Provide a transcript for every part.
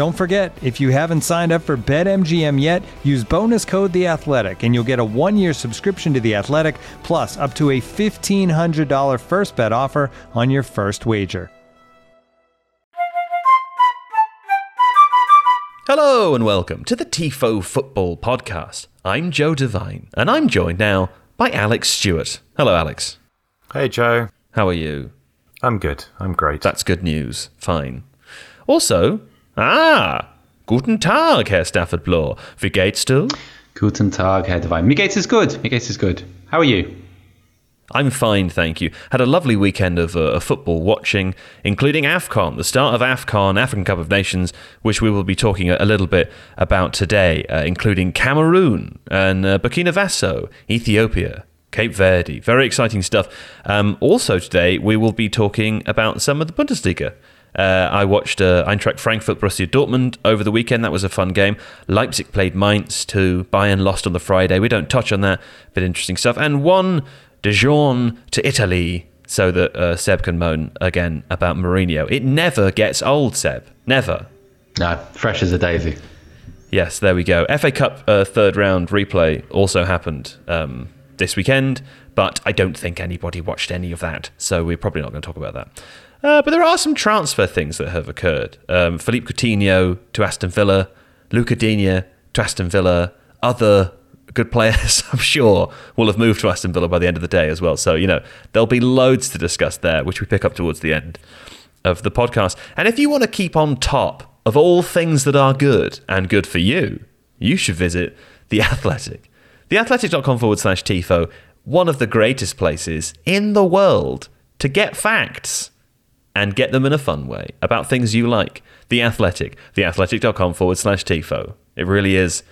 Don't forget, if you haven't signed up for BetMGM yet, use bonus code The Athletic, and you'll get a one-year subscription to The Athletic, plus up to a fifteen hundred dollar first bet offer on your first wager. Hello and welcome to the TIFO Football Podcast. I'm Joe Devine, and I'm joined now by Alex Stewart. Hello, Alex. Hey, Joe. How are you? I'm good. I'm great. That's good news. Fine. Also, ah, guten Tag, Herr Stafford Bloor. Wie geht's du? Guten Tag, Herr Devine. Me gates is good. Me gates is good. How are you? I'm fine, thank you. Had a lovely weekend of uh, football watching, including AFCON, the start of AFCON, African Cup of Nations, which we will be talking a, a little bit about today, uh, including Cameroon and uh, Burkina Faso, Ethiopia, Cape Verde. Very exciting stuff. Um, also, today, we will be talking about some of the Bundesliga. Uh, I watched uh, Eintracht Frankfurt Borussia Dortmund over the weekend. That was a fun game. Leipzig played Mainz 2. Bayern lost on the Friday. We don't touch on that, but interesting stuff. And one Dijon to Italy so that uh, Seb can moan again about Mourinho. It never gets old, Seb. Never. No, fresh as a daisy. Yes, there we go. FA Cup uh, third round replay also happened um, this weekend, but I don't think anybody watched any of that, so we're probably not going to talk about that. Uh, but there are some transfer things that have occurred. Um, Philippe Coutinho to Aston Villa, Luca to Aston Villa, other good players, I'm sure, will have moved to Aston Villa by the end of the day as well. So, you know, there'll be loads to discuss there, which we pick up towards the end of the podcast. And if you want to keep on top of all things that are good and good for you, you should visit The Athletic. TheAthletic.com forward slash TIFO, one of the greatest places in the world to get facts and get them in a fun way about things you like. The Athletic, theathletic.com forward slash TIFO. It really is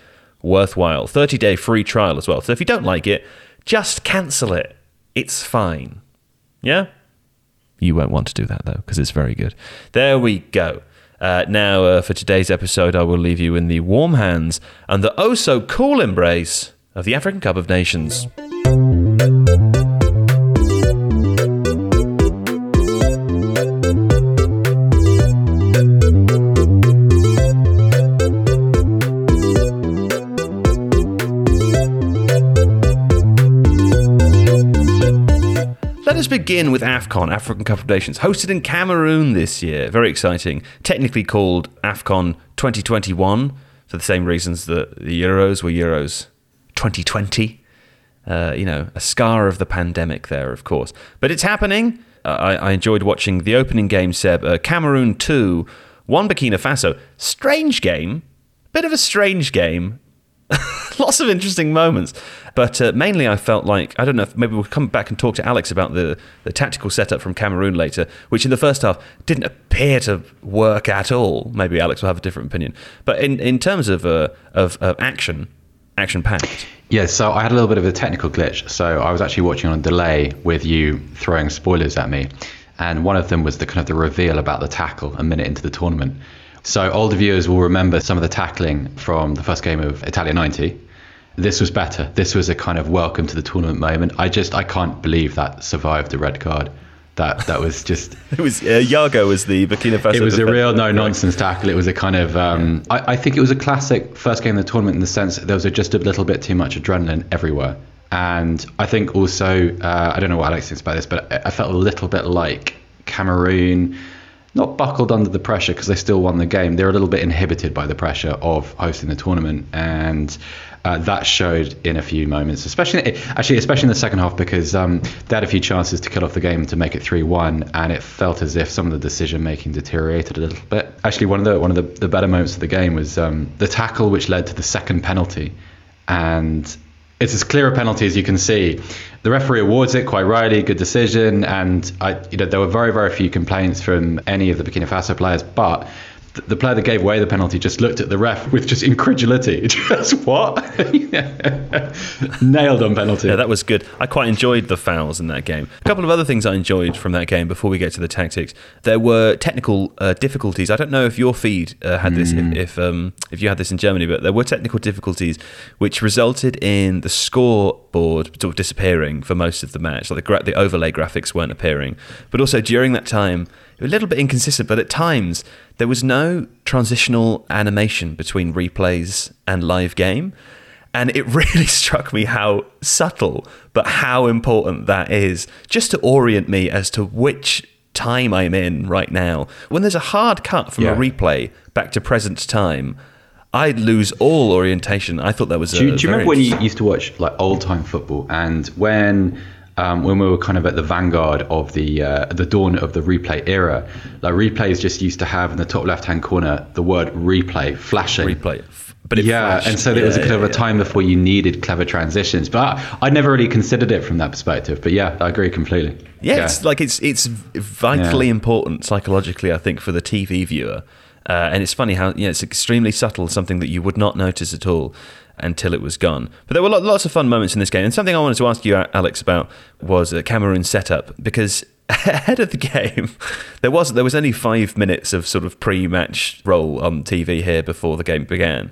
worthwhile. 30 day free trial as well. So if you don't like it, just cancel it. It's fine. Yeah? You won't want to do that though, because it's very good. There we go. Uh, now, uh, for today's episode, I will leave you in the warm hands and the oh so cool embrace of the African Cup of Nations. Let us begin with AFCON, African Cup of Nations, hosted in Cameroon this year. Very exciting. Technically called AFCON 2021 for the same reasons that the Euros were Euros 2020. Uh, you know, a scar of the pandemic there, of course. But it's happening. Uh, I, I, enjoyed watching the opening game, Seb. Uh, Cameroon 2, 1 Burkina Faso. Strange game. Bit of a strange game. Lots of interesting moments. But uh, mainly, I felt like, I don't know, maybe we'll come back and talk to Alex about the, the tactical setup from Cameroon later, which in the first half didn't appear to work at all. Maybe Alex will have a different opinion. But in, in terms of, uh, of, of action, action packed. Yeah, so I had a little bit of a technical glitch. So I was actually watching on delay with you throwing spoilers at me. And one of them was the kind of the reveal about the tackle a minute into the tournament. So older viewers will remember some of the tackling from the first game of Italia 90 this was better. This was a kind of welcome to the tournament moment. I just I can't believe that survived a red card. That that was just. it was uh, Yago was the Burkina Faso. It was a real no nonsense tackle. It was a kind of. Um, I, I think it was a classic first game of the tournament in the sense that there was a, just a little bit too much adrenaline everywhere. And I think also, uh, I don't know what Alex thinks about this, but I felt a little bit like Cameroon not buckled under the pressure because they still won the game. They're a little bit inhibited by the pressure of hosting the tournament, and uh, that showed in a few moments, especially actually, especially in the second half because um, they had a few chances to kill off the game to make it three-one, and it felt as if some of the decision making deteriorated a little bit. Actually, one of the one of the, the better moments of the game was um, the tackle which led to the second penalty, and it's as clear a penalty as you can see. The referee awards it quite rightly, good decision, and I, you know, there were very, very few complaints from any of the Burkina Faso players. But the player that gave away the penalty just looked at the ref with just incredulity. Just what? Nailed on penalty. Yeah, that was good. I quite enjoyed the fouls in that game. A couple of other things I enjoyed from that game before we get to the tactics. There were technical uh, difficulties. I don't know if your feed uh, had this, mm. if if, um, if you had this in Germany, but there were technical difficulties which resulted in the scoreboard sort of disappearing for most of the match. Like the, gra- the overlay graphics weren't appearing, but also during that time a little bit inconsistent, but at times there was no transitional animation between replays and live game. And it really struck me how subtle, but how important that is, just to orient me as to which time I'm in right now. When there's a hard cut from yeah. a replay back to present time, I lose all orientation. I thought that was. Do you, do you remember when you used to watch like old time football and when um, when we were kind of at the vanguard of the uh, the dawn of the replay era. Like replays just used to have in the top left hand corner the word replay flashing. Replay. But yeah, flashed. and so there was a kind yeah, of a yeah. time before you needed clever transitions. But I, I, never really considered it from that perspective. But yeah, I agree completely. Yeah, yeah. it's like it's it's vitally important psychologically, I think, for the TV viewer. Uh, and it's funny how yeah, it's extremely subtle, something that you would not notice at all until it was gone. But there were lots of fun moments in this game. And something I wanted to ask you, Alex, about was Cameroon's setup because ahead of the game, there was there was only five minutes of sort of pre-match roll on TV here before the game began,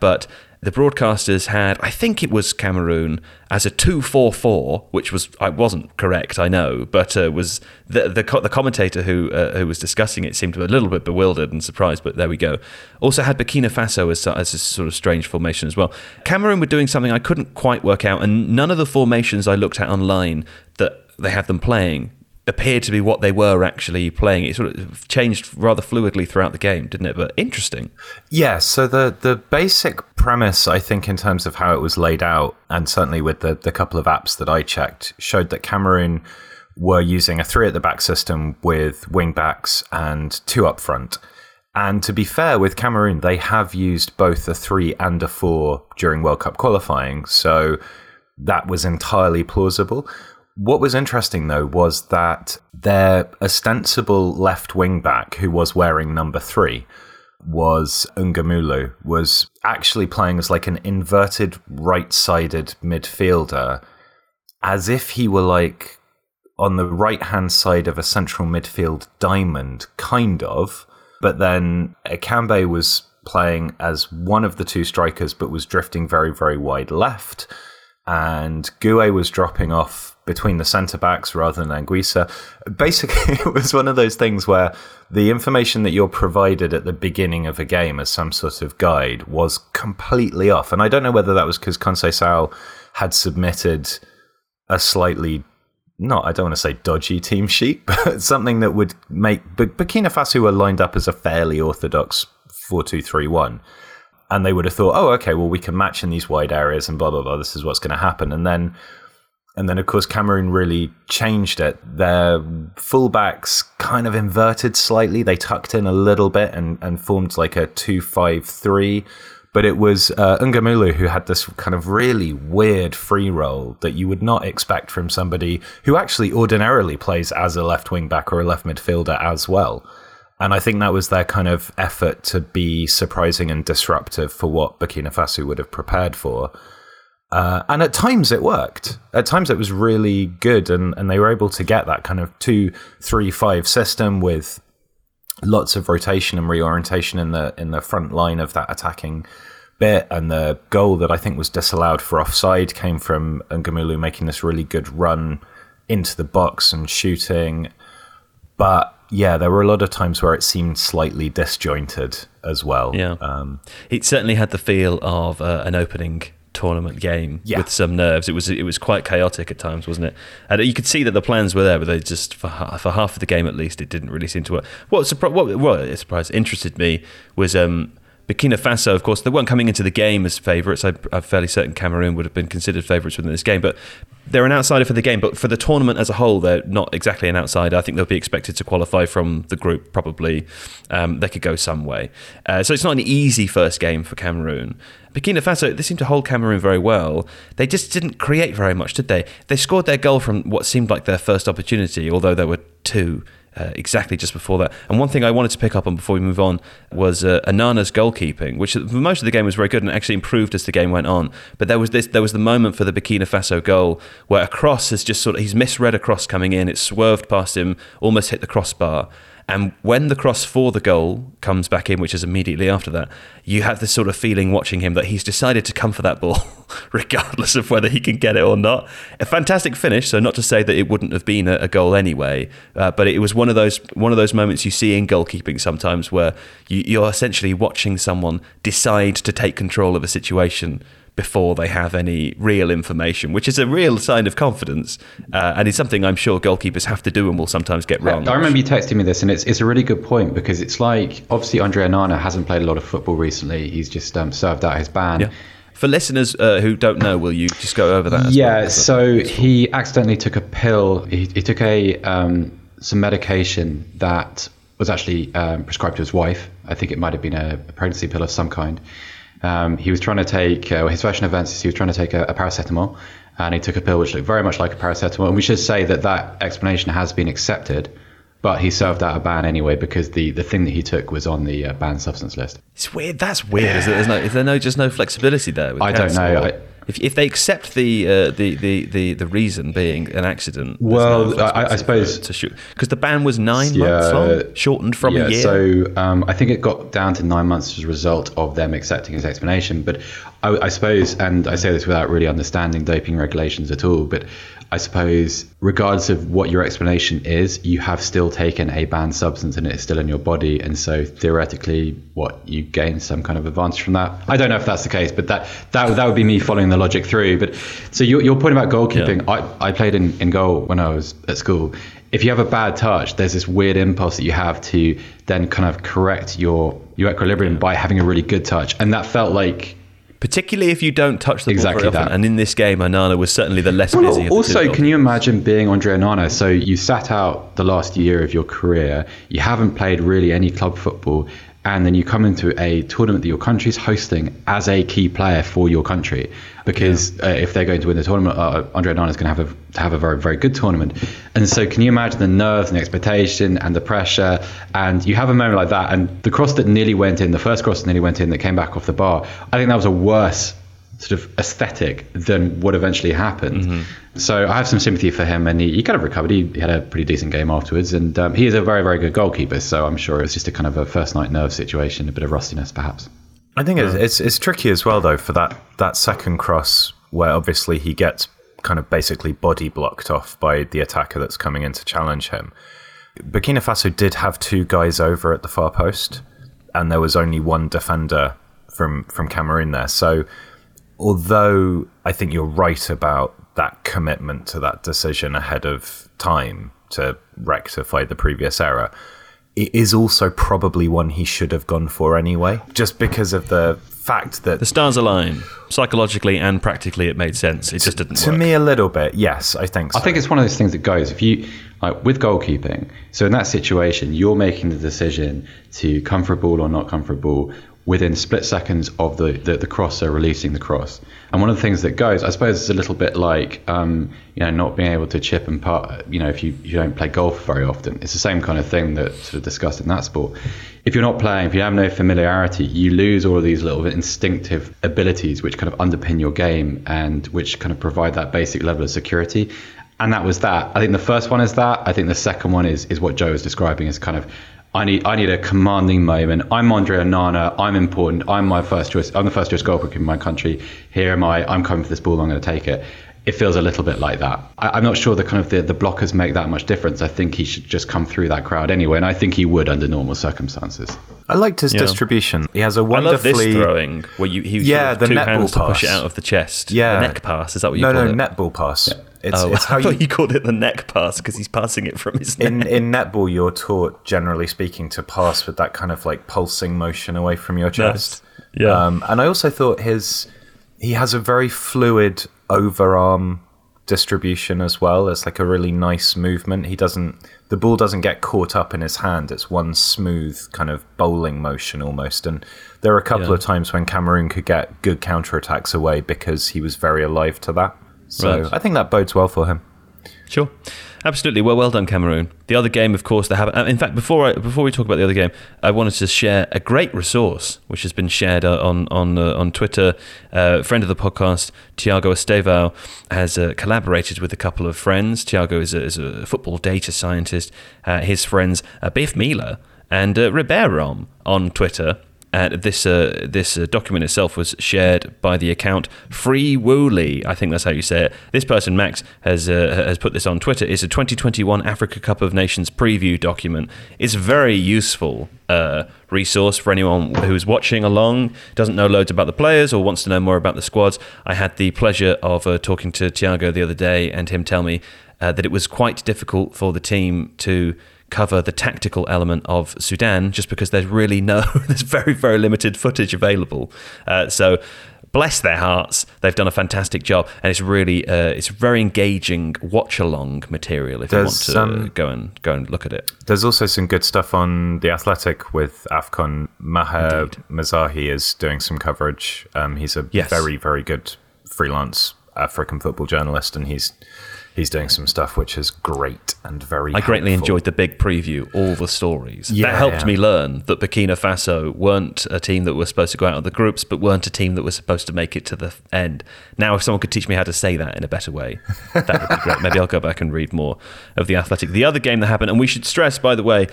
but the broadcasters had, I think it was Cameroon, as a two-four-four, which was I wasn't correct, I know, but uh, was the, the the commentator who uh, who was discussing it seemed a little bit bewildered and surprised, but there we go. Also had Burkina Faso as, as a sort of strange formation as well. Cameroon were doing something I couldn't quite work out, and none of the formations I looked at online that they had them playing appeared to be what they were actually playing. It sort of changed rather fluidly throughout the game, didn't it? But interesting. Yeah. So the the basic premise, I think, in terms of how it was laid out, and certainly with the the couple of apps that I checked, showed that Cameroon were using a three at the back system with wing backs and two up front. And to be fair with Cameroon, they have used both a three and a four during World Cup qualifying. So that was entirely plausible. What was interesting though was that their ostensible left wing back, who was wearing number three, was Ngamaleu, was actually playing as like an inverted right sided midfielder, as if he were like on the right hand side of a central midfield diamond, kind of. But then Ekambi was playing as one of the two strikers, but was drifting very, very wide left. And Gue was dropping off between the centre backs rather than Anguissa. Basically, it was one of those things where the information that you're provided at the beginning of a game as some sort of guide was completely off. And I don't know whether that was because Conceição had submitted a slightly not I don't want to say dodgy team sheet, but something that would make Burkina Faso were lined up as a fairly orthodox four two three one. And they would have thought, oh, okay, well, we can match in these wide areas and blah, blah, blah. This is what's going to happen. And then and then, of course, Cameroon really changed it. Their fullbacks kind of inverted slightly. They tucked in a little bit and, and formed like a 2 5 3. But it was uh, Ngamaleu who had this kind of really weird free role that you would not expect from somebody who actually ordinarily plays as a left wing back or a left midfielder as well. And I think that was their kind of effort to be surprising and disruptive for what Burkina Faso would have prepared for. Uh, and at times it worked. At times it was really good, and, and they were able to get that kind of two, three, five system with lots of rotation and reorientation in the in the front line of that attacking bit. And the goal that I think was disallowed for offside came from Ngamaleu making this really good run into the box and shooting. But yeah, there were a lot of times where it seemed slightly disjointed as well. Yeah, um, it certainly had the feel of uh, an opening tournament game Yeah. with some nerves. It was it was quite chaotic at times, wasn't it? And you could see that the plans were there, but they just for for half of the game at least, it didn't really seem to work. What surprised, what, what surprised, interested me was um, Burkina Faso. Of course, they weren't coming into the game as favourites. I, I'm fairly certain Cameroon would have been considered favourites within this game, but they're an outsider for the game. But for the tournament as a whole, they're not exactly an outsider. I think they'll be expected to qualify from the group. Probably um, they could go some way. Uh, so it's not an easy first game for Cameroon. Burkina Faso, they seemed to hold Cameroon very well. They just didn't create very much, did they? They scored their goal from what seemed like their first opportunity, although there were two uh, exactly just before that. And one thing I wanted to pick up on before we move on was uh, Onana's goalkeeping, which for most of the game was very good and actually improved as the game went on. But there was this, there was the moment for the Burkina Faso goal where a cross has just sort of he's misread a cross coming in, it swerved past him, almost hit the crossbar. And when the cross for the goal comes back in, which is immediately after that, you have this sort of feeling watching him that he's decided to come for that ball, regardless of whether he can get it or not. A fantastic finish. So not to say that it wouldn't have been a, goal anyway, uh, but it was one of those one of those moments you see in goalkeeping sometimes where you, you're essentially watching someone decide to take control of a situation before they have any real information, which is a real sign of confidence, uh, and it's something I'm sure goalkeepers have to do and will sometimes get wrong. I remember you texting me this, and it's it's a really good point because it's like obviously Andre Onana hasn't played a lot of football recently. He's just um, served out his ban. Yeah. For listeners uh, who don't know, will you just go over that? As yeah, well? so he accidentally took a pill. He, he took a um, some medication that was actually um, prescribed to his wife. I think it might have been a pregnancy pill of some kind. Um, he was trying to take uh, his version events. is He was trying to take a, a paracetamol, and he took a pill which looked very much like a paracetamol. And we should say that that explanation has been accepted, but he served out a ban anyway because the, the thing that he took was on the uh, banned substance list. It's weird. That's weird. Is, there, There's no, is there no just no flexibility there? With I don't know. I- if, if they accept the, uh, the, the, the the reason being an accident, Well, no I- I suppose- for- to shoot because the ban was nine Yeah, months long, shortened from yeah, a year. So um, I think it got down to nine months as a result of them accepting his explanation. But I, I suppose, and I say this without really understanding doping regulations at all, but I suppose, regardless of what your explanation is, you have still taken a banned substance and it's still in your body. And so theoretically, what you gain some kind of advantage from that. I don't know if that's the case, but that that, that would be me following the logic through. But so your, your point about goalkeeping, I, I played in, in goal when I was at school if you have a bad touch, there's this weird impulse that you have to then kind of correct your your equilibrium by having a really good touch, and that felt like. Particularly if you don't touch the Exactly ball very often. that. And in this game, Onana was certainly the less busy. of the also, can you imagine being Andre Onana? So you sat out the last year of your career, you haven't played really any club football, and then you come into a tournament that your country's hosting as a key player for your country. Because uh, if they're going to win the tournament, uh, Andre Onana is going to have a have a very very good tournament. And so, can you imagine the nerves and the expectation and the pressure? And you have a moment like that, and the cross that nearly went in, the first cross that nearly went in, that came back off the bar. I think that was a worse sort of aesthetic than what eventually happened. So I have some sympathy for him, and he, he kind of recovered. He, he had a pretty decent game afterwards, and um, he is a very, very good goalkeeper. So I'm sure it was just a kind of a first night nerve situation, a bit of rustiness, perhaps. I think it's, hmm. it's it's tricky as well though for that that second cross where obviously he gets kind of basically body blocked off by the attacker that's coming in to challenge him. Burkina Faso did have two guys over at the far post, and there was only one defender from from Cameroon there. So although I think you're right about that commitment to that decision ahead of time to rectify the previous error, it is also probably one he should have gone for anyway, just because of the fact that The stars align. Psychologically and practically, it made sense. It just didn't to work. me a little bit, yes, I think. So. I think it's one of those things that goes. If you like with goalkeeping, so in that situation, you're making the decision to come for a ball or not come for a ball within split seconds of the, the, the crosser releasing the cross. And one of the things that goes, I suppose, it's a little bit like um, you know not being able to chip and putt. You know, if you, you don't play golf very often, it's the same kind of thing that sort of discussed in that sport. If you're not playing, if you have no familiarity, you lose all of these little instinctive abilities which kind of underpin your game and which kind of provide that basic level of security. And that was that. I think the first one is that. I think the second one is is what Joe was describing as kind of I need I need a commanding moment. I'm Andre Onana. I'm important. I'm my first choice. I'm the first choice goalkeeper in my country. Here am I. I'm coming for this ball. I'm going to take it. It feels a little bit like that. I, am not sure the kind of the, the blockers make that much difference. I think he should just come through that crowd anyway, and I think he would under normal circumstances. I liked his yeah. distribution. He has a wonderfully I love this throwing where you he yeah sort of the two hands to push it out of the chest. Yeah, the neck pass is that what you no, call no, it? No, netball pass. Yeah. It's, oh, it's I thought you... you... called it the neck pass because he's passing it from his neck. In, in netball, you're taught, generally speaking, to pass with that kind of like pulsing motion away from your chest. Nice. Yeah. Um, and I also thought his he has a very fluid overarm distribution as well. It's like a really nice movement. He doesn't the ball doesn't get caught up in his hand. It's one smooth kind of bowling motion almost. And there are a couple yeah. of times when Cameroon could get good counterattacks away because he was very alive to that. So right. I think that bodes well for him. Sure. Absolutely. Well, well done, Cameroon. The other game, of course, they have. Uh, in fact, before I, before we talk about the other game, I wanted to share a great resource which has been shared uh, on on uh, on Twitter. Uh, friend of the podcast, Tiago Estevao, has uh, collaborated with a couple of friends. Tiago is a, is a football data scientist. Uh, his friends, Biff Mila and uh, Riberom on Twitter uh, this uh, this uh, document itself was shared by the account Free Wooly. I think that's how you say it. This person, Max, has uh, has put this on Twitter. It's a 2021 Africa Cup of Nations preview document. It's a very useful uh, resource for anyone who's watching along, doesn't know loads about the players or wants to know more about the squads. I had the pleasure of uh, talking to Tiago the other day and him tell me that it was quite difficult for the team to cover the tactical element of Sudan just because there's really no, there's very, very limited footage available. Uh, so bless their hearts, they've done a fantastic job, and it's really uh, it's very engaging watch along material if there's, you want to um, go and go and look at it. There's also some good stuff on the Athletic with Afcon. Maher Mezahi is doing some coverage. Um, he's a yes. very very good freelance African football journalist, and he's he's doing some stuff which is great and very. I greatly enjoyed the big preview, all the stories. Yeah, that helped yeah. me learn that Burkina Faso weren't a team that were supposed to go out of the groups, but weren't a team that was supposed to make it to the end. Now, if someone could teach me how to say that in a better way, that would be great. Maybe I'll go back and read more of the Athletic. The other game that happened, and we should stress, by the way.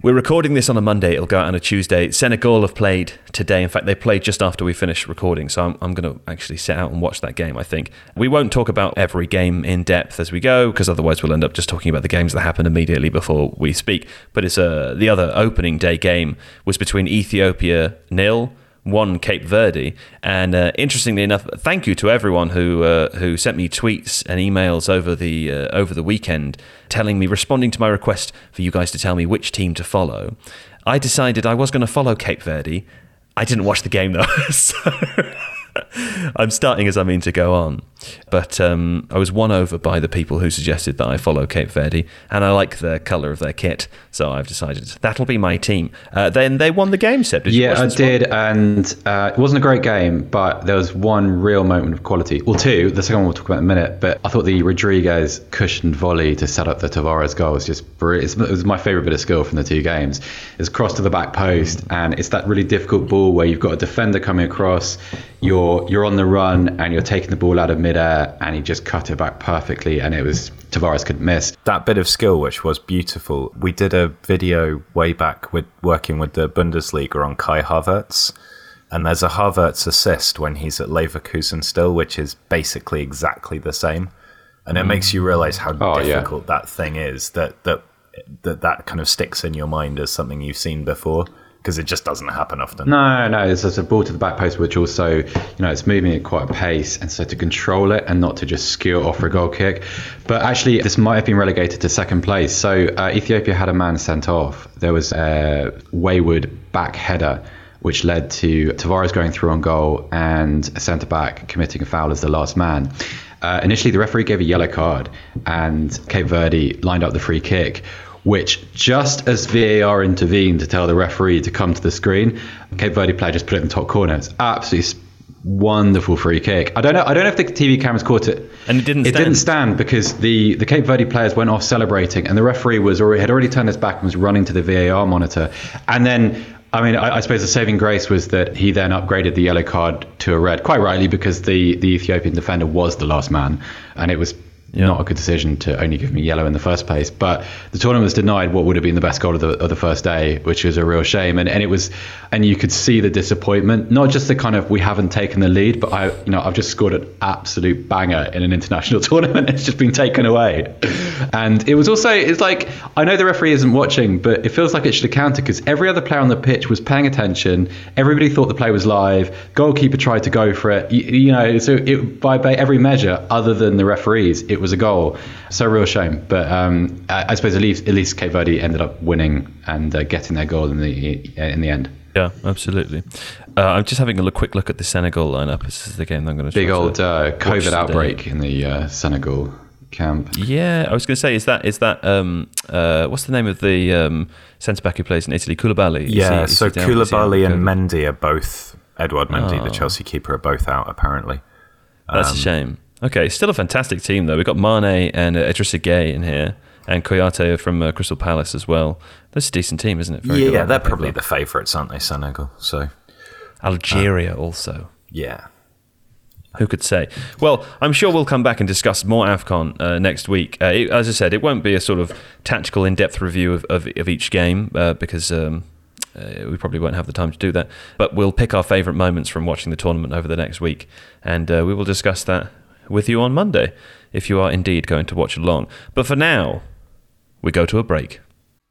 We're recording this on a Monday. It'll go out on a Tuesday. Senegal have played today. In fact, they played just after we finished recording. So I'm, I'm going to actually sit out and watch that game, I think. We won't talk about every game in depth as we go, because otherwise we'll end up just talking about the games that happen immediately before we speak. But it's uh, the other opening day game was between Ethiopia nil one Cape Verde. And uh, interestingly enough, thank you to everyone who uh, who sent me tweets and emails over the uh, over the weekend, telling me, responding to my request for you guys to tell me which team to follow. I decided I was going to follow Cape Verde. I didn't watch the game though, so I'm starting as I mean to go on. But um, I was won over by the people who suggested that I follow Cape Verde, and I like the colour of their kit, so I've decided that'll be my team. Uh, then they won the game, Seb. Did yeah, I did, one? and uh, it wasn't a great game, but there was one real moment of quality. Well, two. The second one we'll talk about in a minute, but I thought the Rodrigues cushioned volley to set up the Tavares goal was just brilliant. It was my favourite bit of skill from the two games. It's cross to the back post, and it's that really difficult ball where you've got a defender coming across, you're you're on the run, and you're taking the ball out of midair, and he just cut it back perfectly, and it was Tavares couldn't miss. That bit of skill, which was beautiful. We did a video way back with working with the Bundesliga on Kai Havertz, and there's a Havertz assist when he's at Leverkusen still, which is basically exactly the same, and it mm. makes you realize how oh, difficult yeah. that thing is. That that that that kind of sticks in your mind as something you've seen before because it just doesn't happen often. No, no, it's a ball to the back post, which also, you know, it's moving at quite a pace, and so to control it and not to just skew it off for a goal kick. But actually, this might have been relegated to second place. So uh, Ethiopia had a man sent off. There was a wayward back header. Which led to Tavares going through on goal and a centre back committing a foul as the last man. Uh, initially, the referee gave a yellow card, and Cape Verde lined up the free kick which just as VAR intervened to tell the referee to come to the screen, Cape Verde player just put it in the top corner. It's absolutely wonderful free kick. I don't know. I don't know if the TV cameras caught it. And it didn't. It stand. didn't stand because the, the Cape Verde players went off celebrating, and the referee was already had already turned his back and was running to the VAR monitor. And then, I mean, I, I suppose the saving grace was that he then upgraded the yellow card to a red, quite rightly because the the Ethiopian defender was the last man, and it was Yeah. not a good decision to only give me yellow in the first place. But the tournament was denied what would have been the best goal of the, of the first day, which was a real shame. And, and it was, and you could see the disappointment, not just the kind of we haven't taken the lead, but I, you know, I've just scored an absolute banger in an international tournament. It's just been taken away. And it was also, it's like, I know the referee isn't watching, but it feels like it should have counted because every other player on the pitch was paying attention. Everybody thought the play was live. Goalkeeper tried to go for it. You, you know, so it, by, by every measure, other than the referees, it was a goal. So real shame. But um, I, I suppose at least, at least Cape Verde ended up winning and uh, getting their goal in the in the end. Yeah, absolutely. Uh, I'm just having a look, quick look at the Senegal lineup. This is the game I'm going to Big old to uh, watch COVID today. outbreak in the uh, Senegal camp. Yeah, I was going to say, is that is that um, uh, what's the name of the um, centre back who plays in Italy? Koulibaly. Yeah, he- is so he down? Is he Koulibaly and COVID? Mendy are both Edward Mendy, Oh. the Chelsea keeper, are both out apparently. That's Um, a shame. Okay, still a fantastic team though. We've got Mane and uh, Idrissa Gueye in here, and Kouyaté from uh, Crystal Palace as well. That's a decent team, isn't it? Very good yeah, on they're probably the favourites, aren't they, Senegal? So Algeria also. yeah, Who could say? Well, I'm sure we'll come back and discuss more AFCON uh, next week. Uh, it, as I said, it won't be a sort of tactical, in depth review of, of, of each game uh, because um, uh, we probably won't have the time to do that. But we'll pick our favourite moments from watching the tournament over the next week and uh, we will discuss that with you on Monday if you are indeed going to watch along. But for now, we go to a break.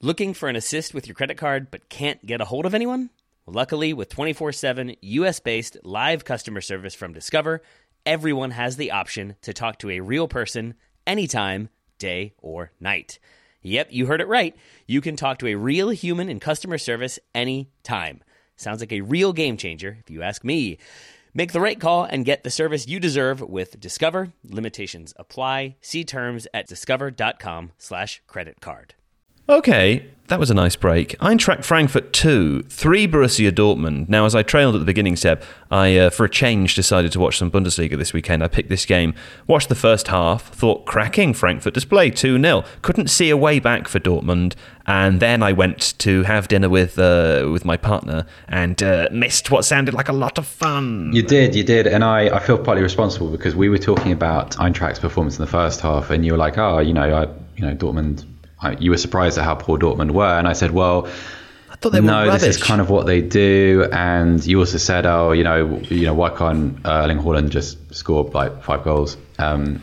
Looking for an assist with your credit card but can't get a hold of anyone? Luckily, with 24 7 US based live customer service from Discover, everyone has the option to talk to a real person anytime, day or night. Yep, you heard it right. You can talk to a real human in customer service anytime. Sounds like a real game changer, if you ask me. Make the right call and get the service you deserve with Discover. Limitations apply. See terms at discover.com slash credit card. Okay, that was a nice break. Eintracht Frankfurt 2, 3 Borussia Dortmund. Now, as I trailed at the beginning, Seb, I, uh, for a change, decided to watch some Bundesliga this weekend. I picked this game, watched the first half, thought cracking Frankfurt display 2 0. Couldn't see a way back for Dortmund. And then I went to have dinner with uh, with my partner and uh, missed what sounded like a lot of fun. You did, you did, and I, I feel partly responsible because we were talking about Eintracht's performance in the first half, and you were like, oh, you know, I, you know, Dortmund. I, you were surprised at how poor Dortmund were, and I said, well, I thought they were no, rubbish. this is kind of what they do. And you also said, oh, you know, you know, why can't uh, Erling Haaland just score like five goals? Um,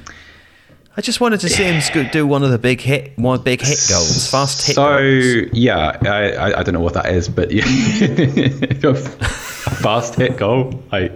I just wanted to see him sco- do one of the big hit, one big hit goals, fast hit so goals. yeah, I, I, I don't know what that is, but yeah, a fast hit goal. I,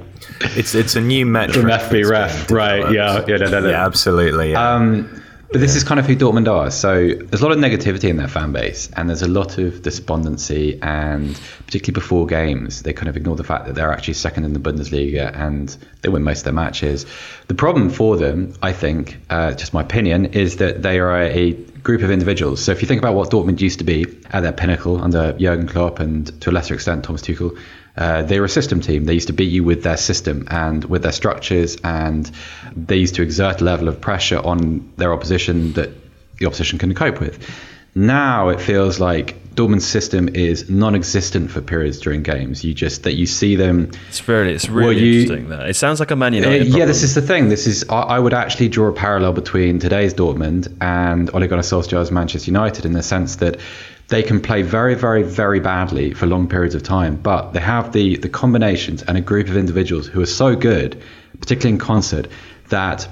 it's it's a new metric from that's FBref, right? Yeah, yeah, no, no, no. yeah, absolutely. Yeah. Um, but this is kind of who Dortmund are. So there's a lot of negativity in their fan base, and there's a lot of despondency, and particularly before games, they kind of ignore the fact that they're actually second in the Bundesliga and they win most of their matches. The problem for them, I think, uh, just my opinion, is that they are a group of individuals. So if you think about what Dortmund used to be at their pinnacle under Jurgen Klopp and to a lesser extent Thomas Tuchel, uh, they were a system team. They used to beat you with their system and with their structures, and they used to exert a level of pressure on their opposition that the opposition can cope with. Now it feels like Dortmund's system is non-existent for periods during games. You just that you see them. It's very, it's really Well, you- interesting. That it sounds like a Man Uh, yeah, problem. this is the thing. This is I, I would actually draw a parallel between today's Dortmund and Ole Gunnar Solskjaer's Manchester United in the sense that they can play very, very, very badly for long periods of time, but they have the the combinations and a group of individuals who are so good, particularly in concert, that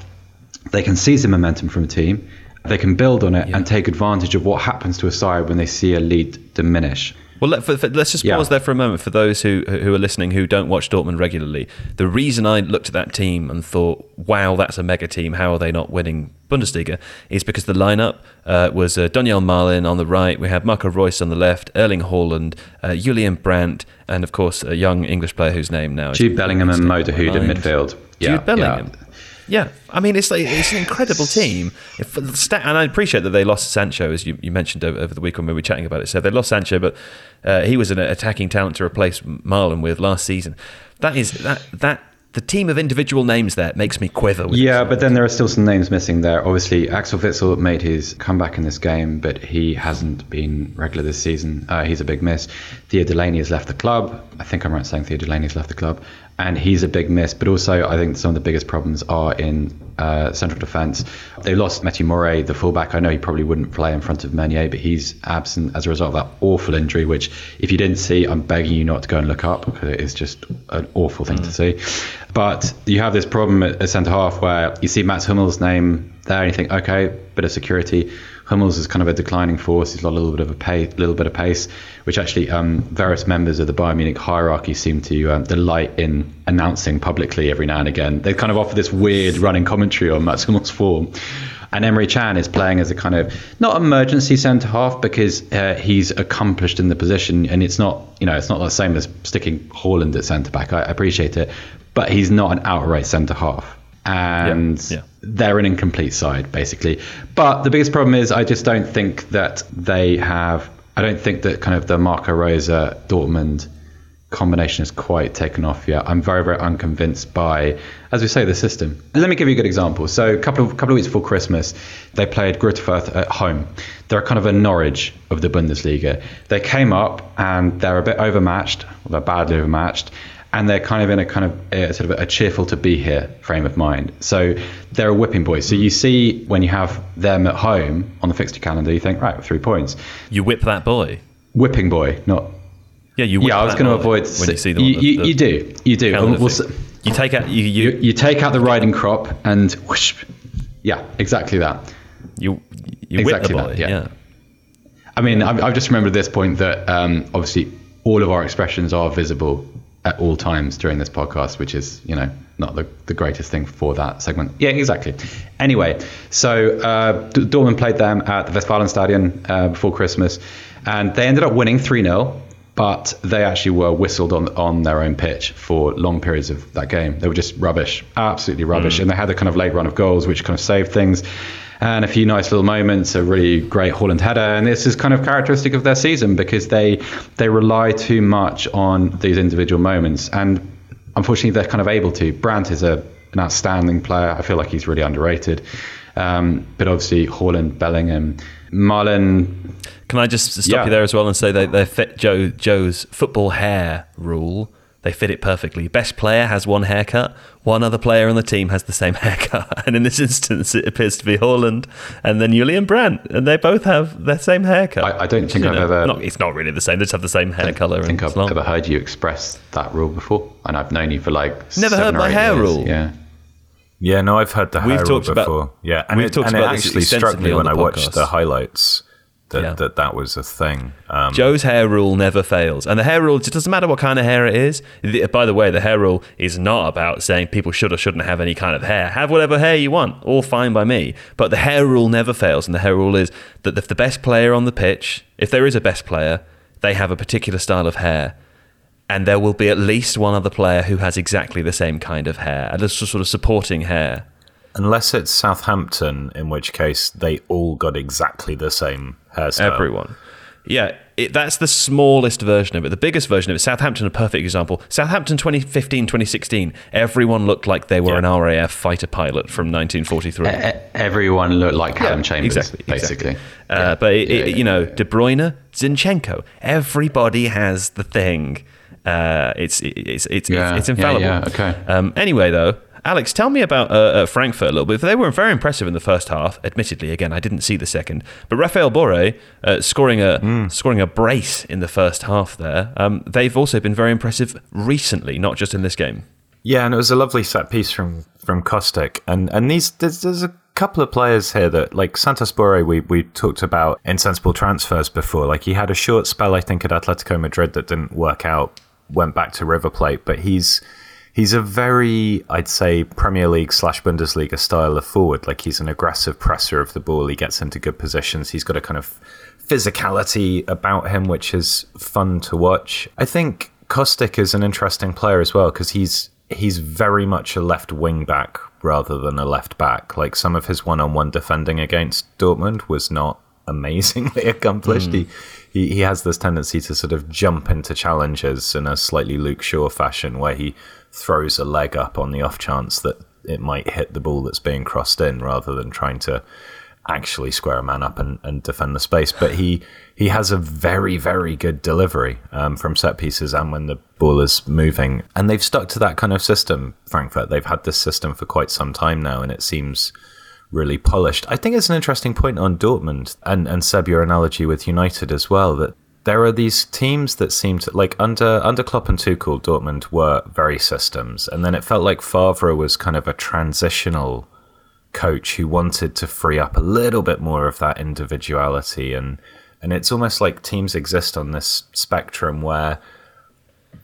they can seize the momentum from a team, they can build on it and take advantage of what happens to a side when they see a lead diminish. Well, let, let's just Yeah. pause there for a moment for those who who are listening who don't watch Dortmund regularly. The reason I looked at that team and thought, "Wow, that's a mega team. How are they not winning Bundesliga?" is because the lineup uh, was uh, Donyell Malen on the right, we have Marco Reus on the left, Erling Haaland, uh, Julian Brandt, and of course a young English player whose name now is Jude Bellingham and Mo Dahoud in midfield. Yeah, Jude Bellingham. Yeah, I mean it's like it's an incredible team. And I appreciate that they lost Sancho, as you, you mentioned over, the week when we were chatting about it. So they lost Sancho, but uh, he was an attacking talent to replace Malen with last season. That is that that the team of individual names there makes me quiver. Yeah, but then there are still some names missing there. Obviously, Axel Witsel made his comeback in this game, but he hasn't been regular this season. Uh, he's a big miss. Theo Delaney has left the club. I think I'm right saying Theo Delaney has left the club. And he's a big miss. But also, I think some of the biggest problems are in uh, central defence. They lost Mateu Morey, the fullback. I know he probably wouldn't play in front of Meunier, but he's absent as a result of that awful injury. Which, if you didn't see, I'm begging you not to go and look up because it is just an awful thing mm. to see. But you have this problem at, at centre half where you see Mats Hummels' name there, and you think, okay, bit of security. Hummels is kind of a declining force. He's got a little bit of a pace, little bit of pace, which actually um, various members of the Bayern Munich hierarchy seem to um, delight in announcing publicly every now and again. They kind of offer this weird running commentary on Mats Hummels' form. And Emre Can is playing as a kind of not emergency centre half because uh, he's accomplished in the position, and it's not you know it's not the same as sticking Haaland at centre back. I appreciate it, but he's not an outright centre half and yeah, yeah. They're an incomplete side basically. But the biggest problem is I just don't think that they have. I don't think that kind of the Marco Rose Dortmund combination has quite taken off yet. I'm very very unconvinced by, as we say, the system. Let me give you a good example. So a couple of couple of weeks before Christmas, they played Greuther Fürth at home. They're kind of a Norwich of the Bundesliga. They came up and they're a bit overmatched. They're badly overmatched and they're kind of in a kind of a, sort of a cheerful to be here frame of mind. So they're a whipping boy. So you see when you have them at home on the fixture calendar, you think right, three points. You whip that boy. Whipping boy, not. Yeah, you. yeah, I was going to avoid when you see them. You, the, you, you, do, you do. We'll, you take out you, you, you take out the riding crop and whoosh. Yeah, exactly that. You you exactly whip the boy. That, yeah. yeah. I mean, I've, I've, just remembered this point that um, obviously all of our expressions are visible at all times during this podcast, which is, you know, not the, the greatest thing for that segment. Yeah, exactly. Anyway, so uh, Dortmund played them at the Westfalenstadion uh, before Christmas, and they ended up winning 3 0, but they actually were whistled on, on their own pitch for long periods of that game. They were just rubbish, absolutely rubbish. Mm. And they had a kind of late run of goals, which kind of saved things and a few nice little moments, a really great Haaland header. And this is kind of characteristic of their season because they they rely too much on these individual moments. And unfortunately, they're kind of able to. Brandt is a, an outstanding player. I feel like he's really underrated. Um, but obviously, Haaland, Bellingham, Malen. Can I just stop yeah. you there as well and say they, they fit Joe Joe's football hair rule they fit it perfectly. Best player has one haircut. One other player on the team has the same haircut. And in this instance, it appears to be Haaland and then Julian Brandt. And they both have the same haircut. I, I don't think I've know, ever. Not, it's not really the same. They just have the same hair color. I think I've long. ever heard you express that rule before. And I've known you for like. Never heard my hair years. rule. Yeah. Yeah, no, I've heard the we've hair talked rule before. About, yeah, and, we've it, and it actually struck me when I watched the highlights that, yeah. that that was a thing. Um, Joe's hair rule never fails, and the hair rule it doesn't matter what kind of hair it is. The, by the way, the hair rule is not about saying people should or shouldn't have any kind of hair. Have whatever hair you want, all fine by me. But the hair rule never fails, and the hair rule is that if the best player on the pitch, if there is a best player, they have a particular style of hair. And there will be at least one other player who has exactly the same kind of hair, and it's sort of supporting hair. Unless it's Southampton, in which case they all got exactly the same hairstyle. Everyone. Yeah, it, that's the smallest version of it. The biggest version of it, Southampton, a perfect example. Southampton 2015, 2016, everyone looked like they were yeah. an RAF fighter pilot from 1943. everyone looked like Calum yeah, Chambers, exactly, basically. Exactly. Uh, yeah. But, it, it, you know, De Bruyne, Zinchenko, everybody has the thing. Uh, it's, it's, it's, it's, it's infallible. Yeah, okay. Um, anyway, though, Alex, tell me about uh, uh, Frankfurt a little bit. They were very impressive in the first half. Admittedly, again, I didn't see the second, but Raphael Borré uh, scoring a mm. scoring a brace in the first half. There, um, they've also been very impressive recently, not just in this game. Yeah, and it was a lovely set piece from from Kostic, and and these there's, there's a couple of players here that like Santos Borré we we talked about insensible transfers before. Like he had a short spell, I think, at Atletico Madrid that didn't work out. Went back to River Plate, but he's he's a very, I'd say, Premier League slash Bundesliga style of forward. Like he's an aggressive presser of the ball. He gets into good positions. He's got a kind of physicality about him, which is fun to watch. I think Kostic is an interesting player as well because he's he's very much a left wing back rather than a left back. Like some of his one on one defending against Dortmund was not amazingly accomplished. Mm. He, he he has this tendency to sort of jump into challenges in a slightly Luke Shaw fashion where he throws a leg up on the off chance that it might hit the ball that's being crossed in rather than trying to actually square a man up and, and defend the space. But he he has a very very good delivery um, from set pieces and when the ball is moving. And they've stuck to that kind of system. Frankfurt. They've had this system for quite some time now, and it seems really polished. I think it's an interesting point on Dortmund and and Seb your analogy with United as well that there are these teams that seem to like under under Klopp and Tuchel, Dortmund were very systems, and then it felt like Favre was kind of a transitional coach who wanted to free up a little bit more of that individuality, and and it's almost like teams exist on this spectrum where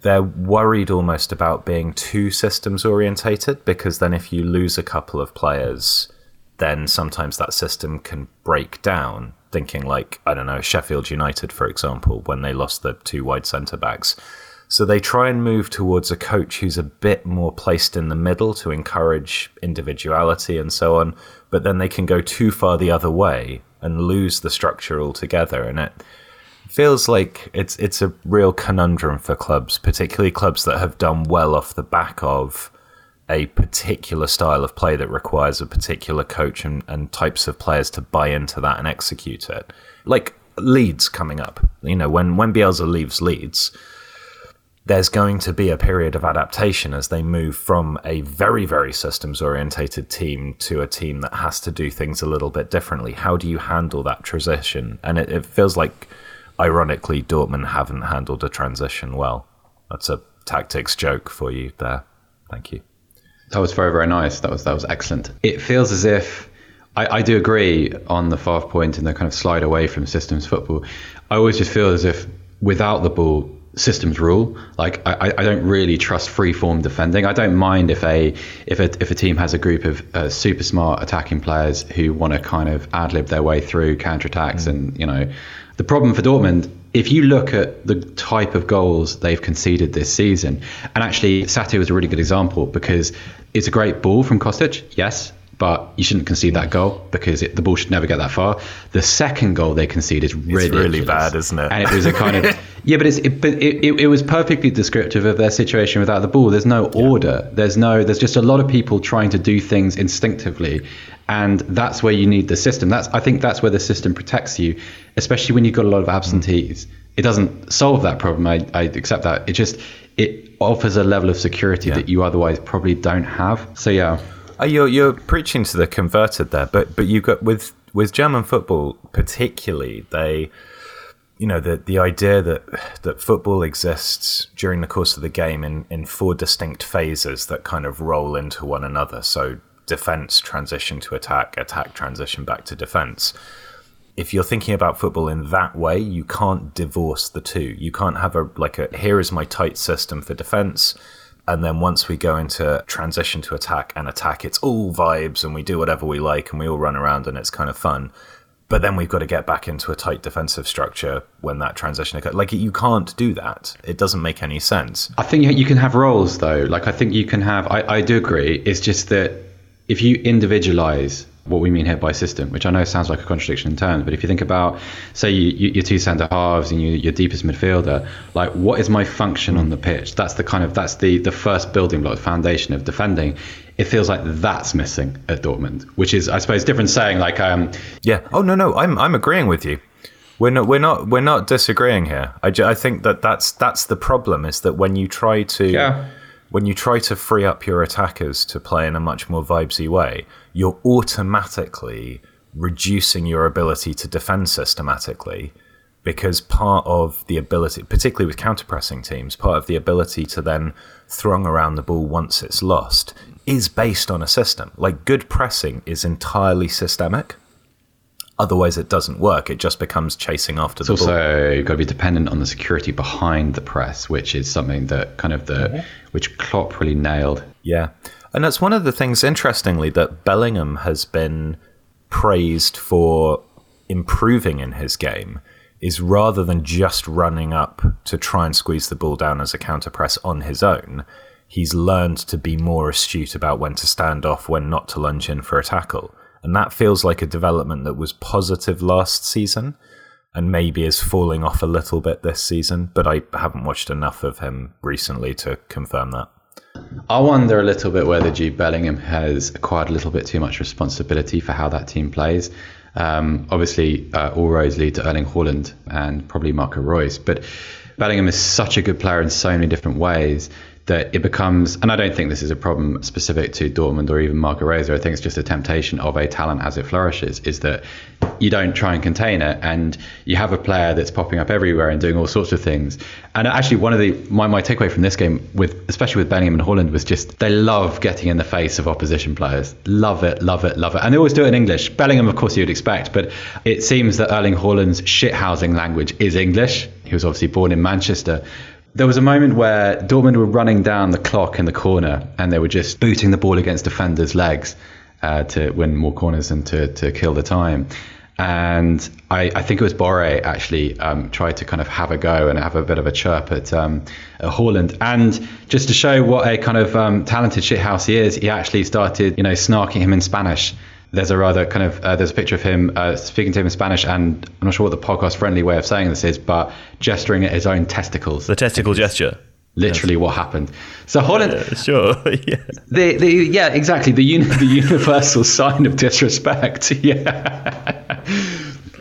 they're worried almost about being too systems orientated because then if you lose a couple of players, then sometimes that system can break down thinking like I don't know Sheffield United, for example, when they lost the two wide centre backs. So they try and move towards a coach who's a bit more placed in the middle to encourage individuality and so on. But then they can go too far the other way and lose the structure altogether. And it feels like it's it's a real conundrum for clubs, particularly clubs that have done well off the back of a particular style of play that requires a particular coach and, and types of players to buy into that and execute it. Like Leeds coming up, you know, when when Bielsa leaves Leeds, there's going to be a period of adaptation as they move from a very very systems orientated team to a team that has to do things a little bit differently. How do you handle that transition? And it, it feels like, ironically, Dortmund haven't handled a transition well. That's a tactics joke for you there. Thank you. That was very, very nice. That was that was excellent. It feels as if I, I do agree on the five point and the kind of slide away from systems football. I always just feel as if without the ball, systems rule. Like I, I don't really trust free form defending. I don't mind if a if a if a team has a group of uh, super smart attacking players who want to kind of ad lib their way through counter attacks mm. and you know the problem for Dortmund if you look at the type of goals they've conceded this season, and actually Saté was a really good example because it's a great ball from Kostic, yes, but you shouldn't concede that goal because it, the ball should never get that far. The second goal they concede is. It's really bad, isn't it? And it was a kind of yeah, but it's it, but it, it, it, was perfectly descriptive of their situation without the ball. There's no order. Yeah. There's no. There's just a lot of people trying to do things instinctively, and that's where you need the system. That's I think that's where the system protects you, especially when you've got a lot of absentees. It doesn't solve that problem. I, I accept that. It just it offers a level of security yeah. that you otherwise probably don't have. So yeah. Uh, you're you're preaching to the converted there, but but you got with with German football particularly they you know the the idea that that football exists during the course of the game in in four distinct phases that kind of roll into one another so defense transition to attack attack transition back to defense if you're thinking about football in that way you can't divorce the two you can't have a like a here is my tight system for defense and then once we go into transition to attack and attack, it's all vibes and we do whatever we like and we all run around and it's kind of fun. But then we've got to get back into a tight defensive structure when that transition occurs. Like you can't do that. It doesn't make any sense. I think you can have roles though. Like I think you can have. I, I do agree. It's just that if you individualize what we mean here by system, which I know sounds like a contradiction in terms, but if you think about, say, you, you, your two centre halves and you, your deepest midfielder, like what is my function on the pitch? That's the kind of that's the the first building block, foundation of defending. It feels like that's missing at Dortmund, which is, I suppose, different saying. Like, um, yeah, oh no, no, I'm I'm agreeing with you. We're not we're not we're not disagreeing here. I, I think that that's that's the problem is that when you try to yeah when you try to free up your attackers to play in a much more vibesy way, you're automatically reducing your ability to defend systematically because part of the ability, particularly with counter-pressing teams, part of the ability to then throng around the ball once it's lost is based on a system. Like good pressing is entirely systemic. Otherwise, it doesn't work. It just becomes chasing after it's the also, ball. Also, you've got to be dependent on the security behind the press, which is something that kind of the mm-hmm. which Klopp really nailed. Yeah, and that's one of the things, interestingly, that Bellingham has been praised for improving in his game. Is rather than just running up to try and squeeze the ball down as a counter press on his own, he's learned to be more astute about when to stand off, when not to lunge in for a tackle and that feels like a development that was positive last season and maybe is falling off a little bit this season. But I haven't watched enough of him recently to confirm that. I wonder a little bit whether Jude Bellingham has acquired a little bit too much responsibility for how that team plays. Um, obviously, uh, all roads lead to Erling Haaland and probably Marco Reus, but Bellingham is such a good player in so many different ways that it becomes, and I don't think this is a problem specific to Dortmund or even Marco Reus, I think it's just a temptation of a talent as it flourishes, is that you don't try and contain it and you have a player that's popping up everywhere and doing all sorts of things. And actually one of the, my, my takeaway from this game with, especially with Bellingham and Haaland, was just, they love getting in the face of opposition players. Love it, love it, love it. And they always do it in English. Bellingham, of course, you'd expect, but it seems that Erling Haaland's shithousing language is English. He was obviously born in Manchester there was a moment where Dortmund were running down the clock in the corner and they were just booting the ball against defenders' legs uh, to win more corners and to, to kill the time. And I, I think it was Borré actually um, tried to kind of have a go and have a bit of a chirp at, um, at Haaland. And just to show what a kind of um, talented shithouse he is, he actually started, you know, snarking him in Spanish there's a rather kind of uh, there's a picture of him uh, speaking to him in Spanish, and I'm not sure what the podcast friendly way of saying this is, but gesturing at his own testicles. The testicle gesture. Literally, yes. what happened? So Haaland, sure, yeah, the, the yeah, exactly the uni- the universal sign of disrespect, yeah.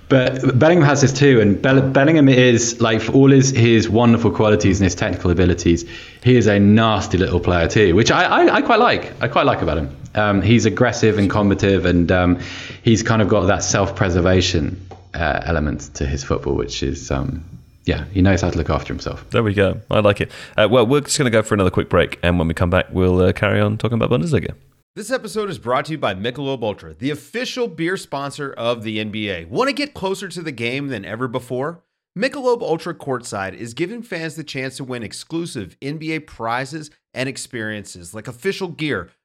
But Bellingham has this too, and Bellingham is like for all his his wonderful qualities and his technical abilities, he is a nasty little player too, which I, I, I quite like. I quite like about him. Um, he's aggressive and combative, and um, he's kind of got that self-preservation uh, element to his football, which is um, yeah, he knows how to look after himself. There we go. I like it. Uh, well, we're just going to go for another quick break, and when we come back, we'll uh, carry on talking about Bundesliga. This episode is brought to you by Michelob Ultra, the official beer sponsor of the NBA. Want to get closer to the game than ever before? Michelob Ultra Courtside is giving fans the chance to win exclusive NBA prizes and experiences like official gear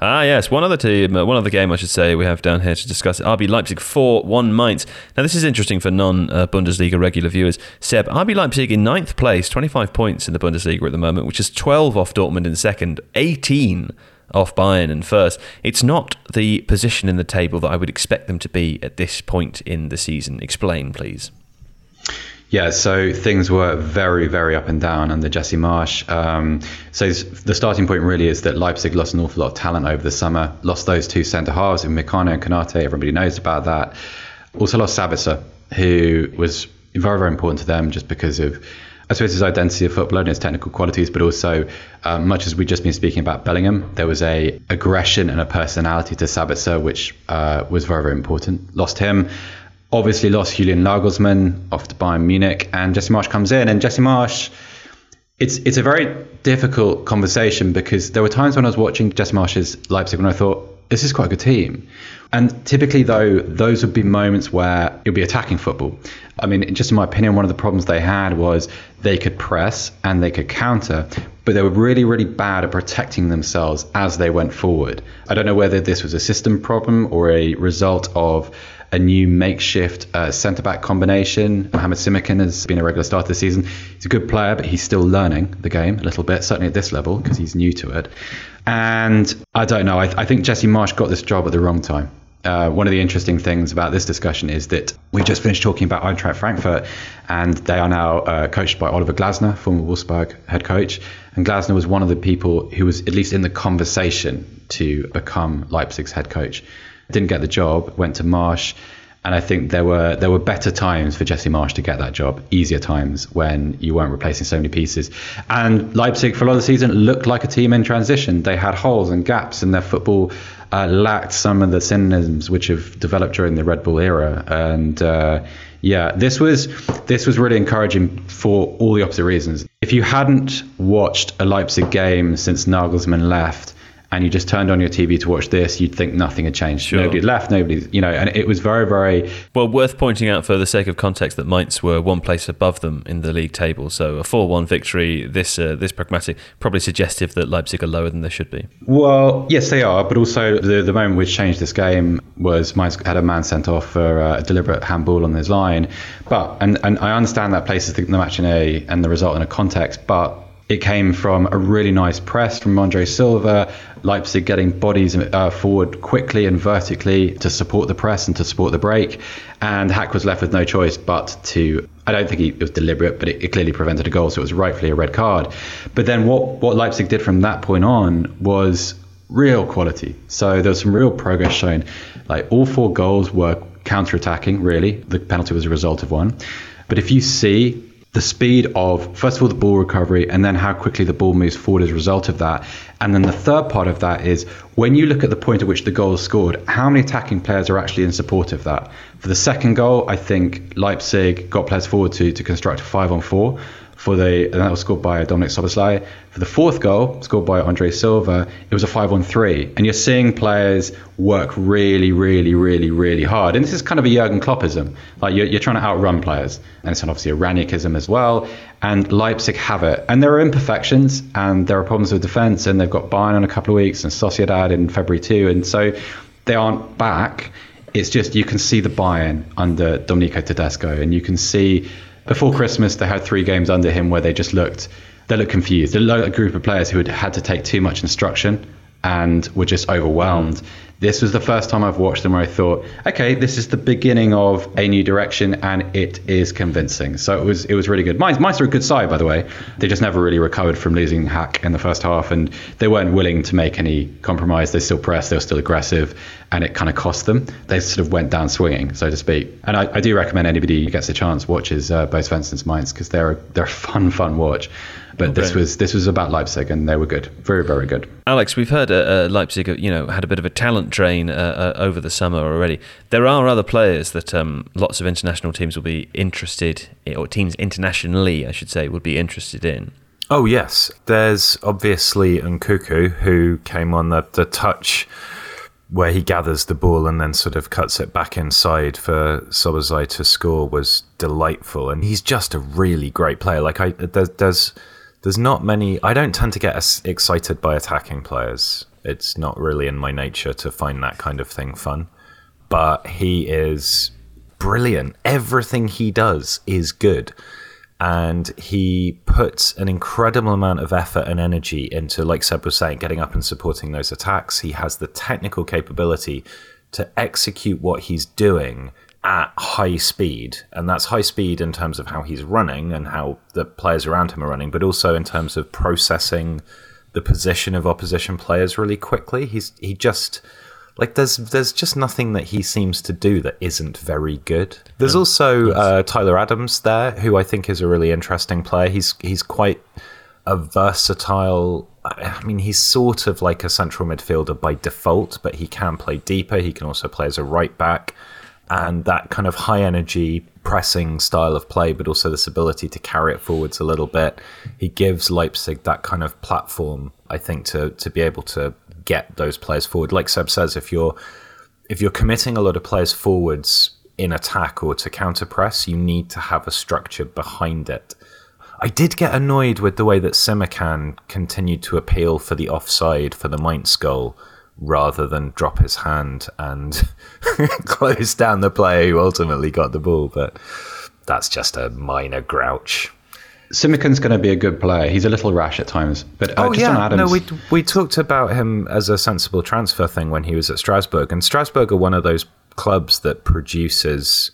Ah, yes. One other team, uh, one other game, I should say, we have down here to discuss. RB Leipzig 4 1 Mainz. Now, this is interesting for non uh, Bundesliga regular viewers. Seb, RB Leipzig in ninth place, 25 points in the Bundesliga at the moment, which is 12 off Dortmund in second, 18 off Bayern in first. It's not the position in the table that I would expect them to be at this point in the season. Explain, please. Yeah, so things were very, very up and down under Jesse Marsh. Um, so the starting point really is that Leipzig lost an awful lot of talent over the summer. Lost those two centre halves in Upamecano and Konate. Everybody knows about that. Also lost Sabitzer, who was very, very important to them just because of, I suppose, his identity of football and his technical qualities, but also, um, much as we've just been speaking about Bellingham, there was a aggression and a personality to Sabitzer, which uh, was very, very important. Lost him obviously lost Julian Nagelsmann off to Bayern Munich, and Jesse Marsh comes in, and Jesse Marsh. It's it's a very difficult conversation because there were times when I was watching Jesse Marsh's Leipzig when I thought this is quite a good team, and typically though those would be moments where would be attacking football. I mean, just in my opinion, one of the problems they had was they could press and they could counter, but they were really, really bad at protecting themselves as they went forward. I don't know whether this was a system problem or a result of a new makeshift uh, centre back combination. Mohamed Simakan has been a regular starter this season. He's a good player, but he's still learning the game a little bit, certainly at this level, because he's new to it. And I don't know, I, I think Jesse Marsh got this job at the wrong time. Uh, one of the interesting things about this discussion is that we just finished talking about Eintracht Frankfurt, and they are now uh, coached by Oliver Glasner, former Wolfsburg head coach. And Glasner was one of the people who was at least in the conversation to become Leipzig's head coach didn't get the job, went to Marsh. And I think there were there were better times for Jesse Marsh to get that job, easier times when you weren't replacing so many pieces. And Leipzig for a lot of the season looked like a team in transition. They had holes and gaps in their football, uh, lacked some of the synonyms which have developed during the Red Bull era. And uh, yeah, this was this was really encouraging for all the opposite reasons. If you hadn't watched a Leipzig game since Nagelsmann left, and you just turned on your TV to watch this, you'd think nothing had changed. Sure. Nobody had left, nobody, you know, and it was very, very. Well, worth pointing out for the sake of context that Mainz were one place above them in the league table. So a 4 1 victory, this uh, this pragmatic, probably suggestive that Leipzig are lower than they should be. Well, yes, they are, but also the, the moment which changed this game was Mainz had a man sent off for uh, a deliberate handball on his line. But, and, and I understand that places the, the match in a and the result in a context, but it came from a really nice press from Andre Silva, Leipzig getting bodies uh, forward quickly and vertically to support the press and to support the break. And Hack was left with no choice but to, I don't think he, it was deliberate, but it, it, clearly prevented a goal, so it was rightfully a red card. But then what, what Leipzig did from that point on was real quality. So there was some real progress shown. Like all four goals were counter attacking, really. The penalty was a result of one. But if you see the speed of first of all the ball recovery and then how quickly the ball moves forward as a result of that. And then the third part of that is when you look at the point at which the goal is scored how many attacking players are actually in support of that? For the second goal i think leipzig got players forward to, to construct a five on four for the and that was scored by Dominik Szoboszlai. For the fourth goal, scored by Andre Silva, it was a 5-on-3. And you're seeing players work really, really, really, really hard. And this is kind of a Jurgen Kloppism. Like you're, you're trying to outrun players. And it's obviously a Rangnickism as well. And Leipzig have it. And there are imperfections and there are problems with defence. And they've got Bayern in a couple of weeks and Sociedad in February too. And so they aren't back. It's just you can see the Bayern under Domenico Tedesco and you can see before Christmas, they had three games under him where they just looked they looked confused. They looked like a group of players who had had to take too much instruction and were just overwhelmed this was the first time I've watched them where I thought, okay, this is the beginning of a new direction, and it is convincing. So it was it was really good. Mainz, Mainz are a good side, by the way. They just never really recovered from losing Hack in the first half, and they weren't willing to make any compromise. They still pressed, they were still aggressive, and it kind of cost them. They sort of went down swinging, so to speak. And I, I do recommend anybody who gets a chance watches uh, Bo Svensson's Mainz because they're they're a fun fun watch. But okay. this was this was about Leipzig, and they were good, very very good. Alex, we've heard uh, uh, Leipzig, you know, had a bit of a talent drain uh, uh, over the summer already. There are other players that um, lots of international teams will be interested, in, or teams internationally, I should say, would be interested in. Oh yes, there's obviously Nkunku who came on the the touch where he gathers the ball and then sort of cuts it back inside for Szoboszlai to score was delightful, and he's just a really great player. Like I, there's, there's there's not many. I don't tend to get as excited by attacking players. It's not really in my nature to find that kind of thing fun. But he is brilliant. Everything he does is good. And he puts an incredible amount of effort and energy into, like Seb was saying, getting up and supporting those attacks. He has the technical capability to execute what he's doing at high speed, and that's high speed in terms of how he's running and how the players around him are running, but also in terms of processing the position of opposition players really quickly. He's he just like there's there's just nothing that he seems to do that isn't very good. There's also uh, Tyler Adams there, who I think is a really interesting player. He's he's quite a versatile. I mean, he's sort of like a central midfielder by default, but he can play deeper. He can also play as a right back and that kind of high energy pressing style of play, but also this ability to carry it forwards a little bit. He gives Leipzig that kind of platform, I think, to to be able to get those players forward. Like Seb says, if you're if you're committing a lot of players forwards in attack or to counter press, you need to have a structure behind it. I did get annoyed with the way that Simakan continued to appeal for the offside for the Mainz goal rather than drop his hand and close down the player who ultimately got the ball. But that's just a minor grouch. Simakan's going to be a good player. He's a little rash at times, but uh, oh yeah, no, we we talked about him as a sensible transfer thing when he was at Strasbourg, and Strasbourg are one of those clubs that produces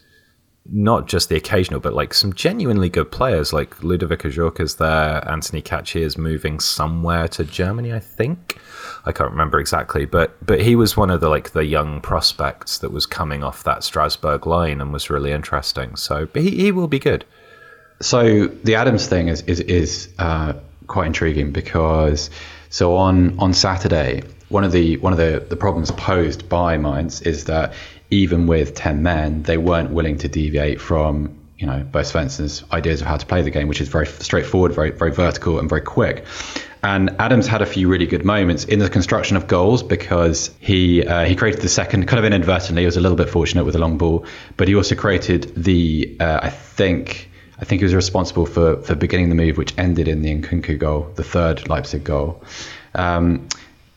not just the occasional, but like some genuinely good players. Like Ludovic Ajorque's there. Anthony Caci is moving somewhere to Germany, I think. I can't remember exactly, but but he was one of the like the young prospects that was coming off that Strasbourg line and was really interesting. So he he will be good. So the Adams thing is is is uh, quite intriguing because so on on Saturday one of the one of the, the problems posed by Mainz is that even with ten men, they weren't willing to deviate from you know Bo Svensson's ideas of how to play the game, which is very straightforward, very very vertical, and very quick. And Adams had a few really good moments in the construction of goals because he uh, he created the second kind of inadvertently. He was a little bit fortunate with a long ball, but he also created the uh, I think I think he was responsible for for beginning the move, which ended in the Nkunku goal, the third Leipzig goal. Um,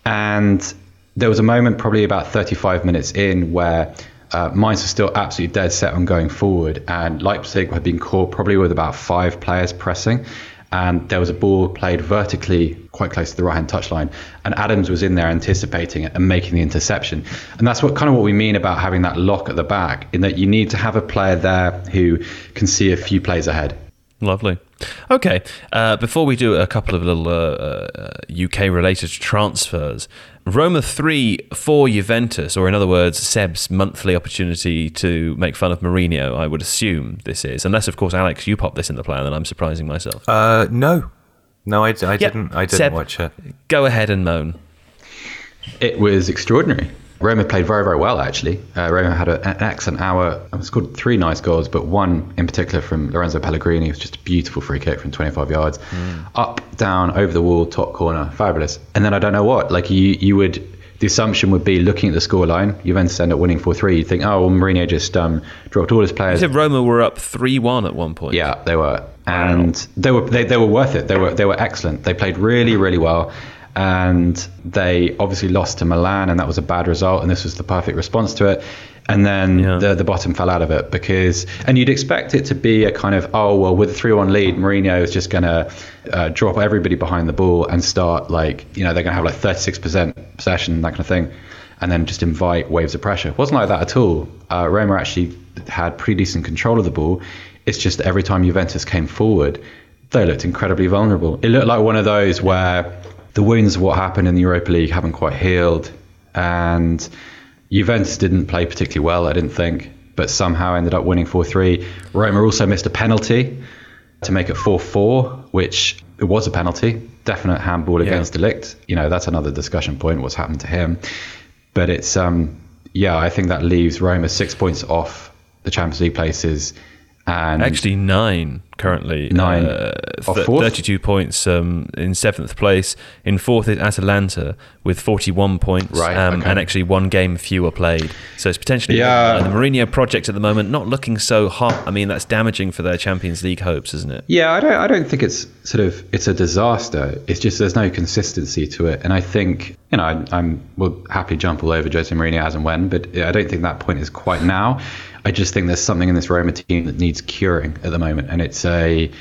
and there was a moment, probably about 35 minutes in, where uh, Mainz was still absolutely dead set on going forward, and Leipzig had been caught probably with about five players pressing and there was a ball played vertically quite close to the right hand touchline and Adams was in there anticipating it and making the interception and that's what kind of what we mean about having that lock at the back in that you need to have a player there who can see a few plays ahead Lovely. Okay. Uh, before we do a couple of little uh, uh, UK related transfers, Roma 3 for Juventus, or in other words, Seb's monthly opportunity to make fun of Mourinho, I would assume this is. Unless, of course, Alex, you pop this in the plan and I'm surprising myself. Uh, no. No, I, I didn't. I didn't Seb, watch it. Go ahead and moan. It was extraordinary. Roma played very, very well, actually. Uh, Roma had a, an excellent hour. scored three nice goals, but one in particular from Lorenzo Pellegrini. It was just a beautiful free kick from 25 yards. Mm. Up, down, over the wall, top corner. Fabulous. And then I don't know what. Like, you, you would. The assumption would be looking at the scoreline, Juventus end up winning 4 3. You'd think, oh, well, Mourinho just um, dropped all his players. You said Roma were up 3 1 at one point. Yeah, they were. And wow. they were they, they were worth it. They were they were excellent. They played really, really well and they obviously lost to Milan, and that was a bad result. And this was the perfect response to it. And then yeah. the the bottom fell out of it because, and you'd expect it to be a kind of oh well, with a three-one lead, Mourinho is just going to uh, drop everybody behind the ball and start like you know they're going to have like 36% possession, that kind of thing, and then just invite waves of pressure. It wasn't like that at all. Uh, Roma actually had pretty decent control of the ball. It's just every time Juventus came forward, they looked incredibly vulnerable. It looked like one of those where the wounds of what happened in the Europa League haven't quite healed, and Juventus didn't play particularly well, I didn't think, but somehow ended up winning 4 3. Roma also missed a penalty to make it 4 4, which it was a penalty, definite handball yeah. against de Ligt. You know, that's another discussion point, what's happened to him. But it's, um, yeah, I think that leaves Roma six points off the Champions League places and actually nine currently. Nine. Uh, th- 32 points um, in seventh place. In fourth is Atalanta with 41 points. Right, um, okay. And actually one game fewer played. So it's potentially yeah. the Mourinho project at the moment not looking so hot. I mean, that's damaging for their Champions League hopes, isn't it? Yeah, I don't, I don't think it's sort of, it's a disaster. It's just there's no consistency to it. And I think, you know, I, I'm will happy jump all over Jose Mourinho as and when, but I don't think that point is quite now. I just think there's something in this Roma team that needs curing at the moment, and it's a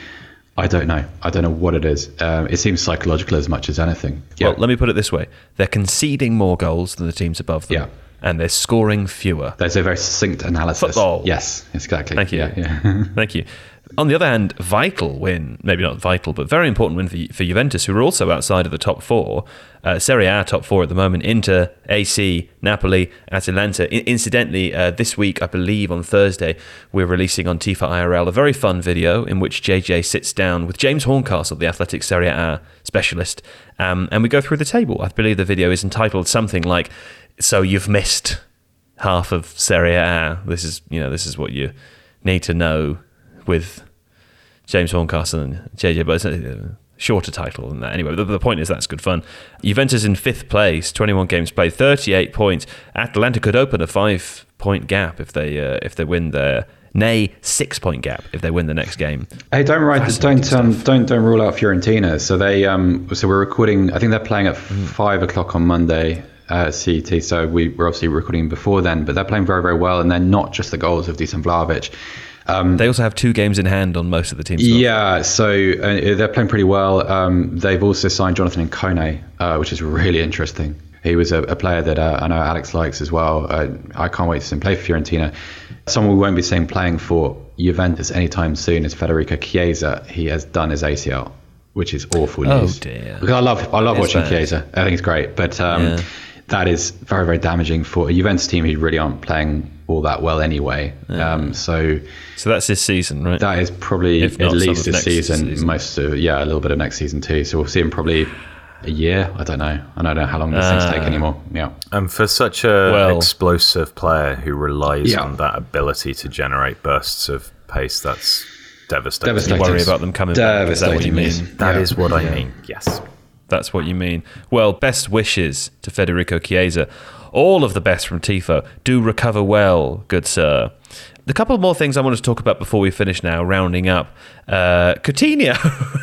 I don't know. I don't know what it is. Um, it seems psychological as much as anything. Yeah. Well, let me put it this way: they're conceding more goals than the teams above them. Yeah. And they're scoring fewer. There's a very succinct analysis. Football. Yes, exactly. Thank you. Yeah, yeah. Thank you. On the other hand, vital win, maybe not vital, but very important win for, for Juventus, who are also outside of the top four. Uh, Serie A top four at the moment Inter, AC, Napoli, Atalanta. I- incidentally, uh, this week, I believe on Thursday, we're releasing on Tifo IRL a very fun video in which JJ sits down with James Horncastle, the Athletic Serie A specialist, um, and we go through the table. I believe the video is entitled something like "So you've missed half of Serie A. This is you know this is what you need to know with James Horncastle and JJ, but it's a shorter title than that. Anyway, the, the, point is that's good fun. Juventus in fifth place, 21 games played, 38 points. Atalanta could open a five point gap if they uh, if they win their nay six point gap if they win the next game. Hey, don't write, don't um, don't don't rule out Fiorentina. So they um so we're recording. I think they're playing at mm. five o'clock on Monday. Uh, CET, so we were obviously recording before then, but they're playing very, very well, and they're not just the goals of Dusan Vlahovic. Um, they also have two games in hand on most of the teams. Yeah, so uh, they're playing pretty well. Um, they've also signed Jonathan Ikone, uh, which is really interesting. He was a, a player that uh, I know Alex likes as well. Uh, I can't wait to see him play for Fiorentina. Someone we won't be seeing playing for Juventus anytime soon is Federico Chiesa. He has done his ACL, which is awful news. Oh, dear. I love I love It's watching bad. Chiesa. I think it's great, but um, Yeah. that is very very damaging for a Juventus team who really aren't playing all that well anyway. Um, so So that's this season, right? that is probably If at least of this season, season. most of yeah, a little bit of next season too. So we'll see him probably a year. I don't know. I don't know how long these things take anymore. Yeah. And for such a Well- explosive player who relies Yeah. on that ability to generate bursts of pace, that's devastating. Devastating. worry about them coming back. Is that what you Devastating mean? news. That Yeah. is what I mean. Yes. That's what you mean. Well, best wishes to Federico Chiesa. All of the best from Tifo. Do recover well, good sir. The couple more things I wanted to talk about before we finish now, rounding up. Uh, Coutinho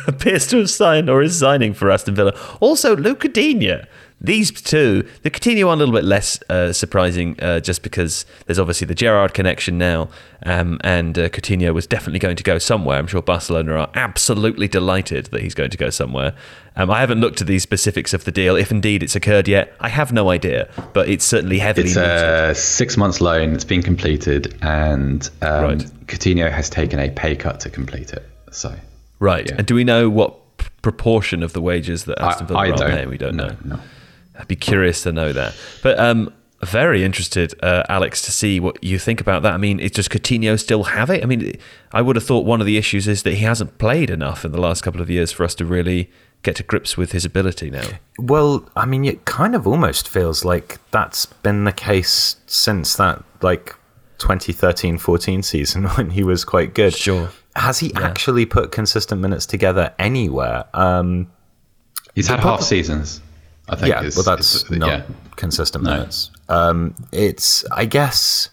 appears to have signed or is signing for Aston Villa. Also, Luca Digne. These two, the Coutinho one a little bit less uh, surprising, uh, just because there's obviously the Gerrard connection now, um, and uh, Coutinho was definitely going to go somewhere. I'm sure Barcelona are absolutely delighted that he's going to go somewhere. Um, I haven't looked at the specifics of the deal, if indeed it's occurred yet. I have no idea, but it's certainly heavily It's mooted. a six months loan. It's been completed, and um, Right. Coutinho has taken a pay cut to complete it. So right. yeah. And do we know what proportion of the wages that Aston Villa I, I are paying? We don't no, know. No. I'd be curious to know that. But um, very interested, uh, Alex, to see what you think about that. I mean, is does Coutinho still have it? I mean, I would have thought one of the issues is that he hasn't played enough in the last couple of years for us to really get to grips with his ability now. Well, I mean, it kind of almost feels like that's been the case since that, like, 2013 14 season when he was quite good. Sure. Has he actually put consistent minutes together anywhere? Um, He's had half seasons. I think. yeah, is- well, that's not yeah. consistent minutes. Um, it's, I guess,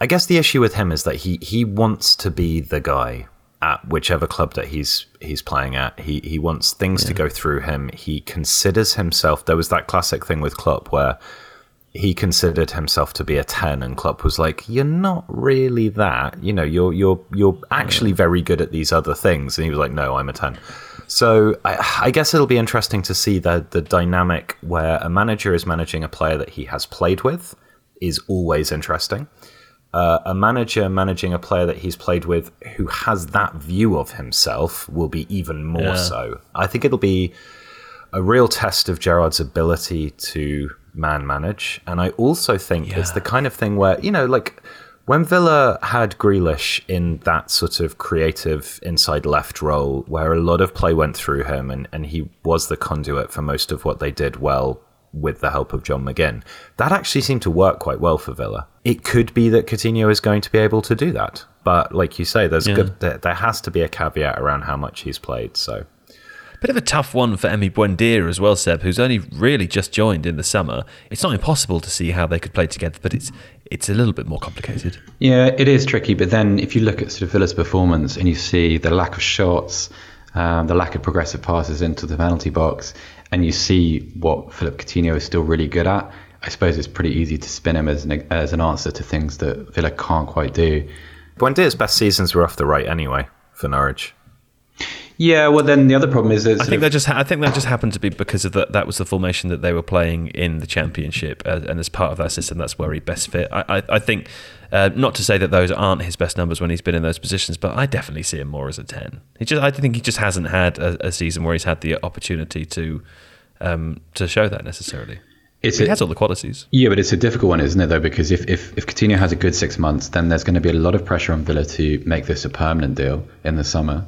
I guess the issue with him is that he he wants to be the guy at whichever club that he's he's playing at. He he wants things to go through him. He considers himself. There was that classic thing with Klopp where he considered himself to be a 10 and Klopp was like you're not really that you know you're you're you're actually very good at these other things and he was like no I'm a 10 so I, I guess it'll be interesting to see the the dynamic where a manager is managing a player that he has played with is always interesting uh, a manager managing a player that he's played with who has that view of himself will be even more Yeah. so I think it'll be a real test of Gerrard's ability to man manage. And I also think it's the kind of thing where, you know, like when Villa had Grealish in that sort of creative inside left role where a lot of play went through him and, and he was the conduit for most of what they did well with the help of John McGinn, that actually seemed to work quite well for Villa. It could be that Coutinho is going to be able to do that. But like you say, there's good, there, there has to be a caveat around how much he's played. So Bit of a tough one for Emi Buendia as well, Seb, who's only really just joined in the summer. It's not impossible to see how they could play together, but it's it's a little bit more complicated. Yeah, it is tricky. But then if you look at sort of Villa's performance and you see the lack of shots, um, the lack of progressive passes into the penalty box, and you see what Philippe Coutinho is still really good at, I suppose it's pretty easy to spin him as an, as an answer to things that Villa can't quite do. Buendia's best seasons were off the right anyway for Norwich. Yeah, well, then the other problem is that I think that just ha- I think that just happened to be because of that. That was the formation that they were playing in the championship, uh, and as part of that system, that's where he best fit. I, I, I think uh, not to say that those aren't his best numbers when he's been in those positions, but I definitely see him more as a ten. He just I think he just hasn't had a, a season where he's had the opportunity to um, to show that necessarily. it's He a- has all the qualities. Yeah, but it's a difficult one, isn't it, though? Because if, if, if Coutinho has a good six months, then there's going to be a lot of pressure on Villa to make this a permanent deal in the summer.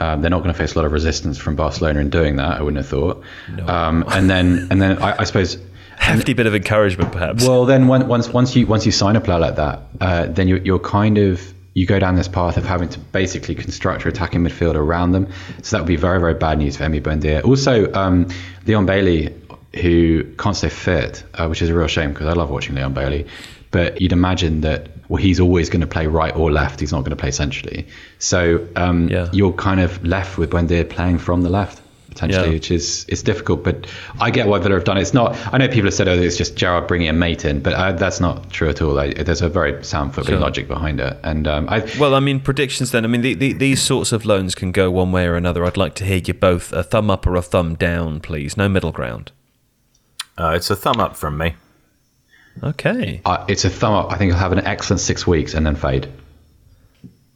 Um, they're not going to face a lot of resistance from Barcelona in doing that. I wouldn't have thought. Um, and then, and then I, I suppose, Hefty bit of encouragement, perhaps. well, then when, once once you once you sign a player like that, uh, then you're, you're kind of you go down this path of having to basically construct your attacking midfield around them. So that would be very very bad news for Emi Buendia. Also, um, Leon Bailey, who can't stay fit, uh, which is a real shame because I love watching Leon Bailey. But you'd imagine that well, he's always going to play right or left. He's not going to play centrally. So um, Yeah. you're kind of left with Buendia playing from the left potentially, Yeah. which is it's difficult. But I get why Villa have done it. It's not. I know people have said, "Oh, it's just Gerrard bringing a mate in," but uh, that's not true at all. I, there's a very sound footballing Sure. logic behind it, and um, I. Well, I mean, predictions then. I mean, the, the, these sorts of loans can go one way or another. I'd like to hear you both a thumb up or a thumb down, please. No middle ground. Uh, it's a thumb up from me. Okay. Uh, it's a thumb up. I think he'll have an excellent six weeks and then fade.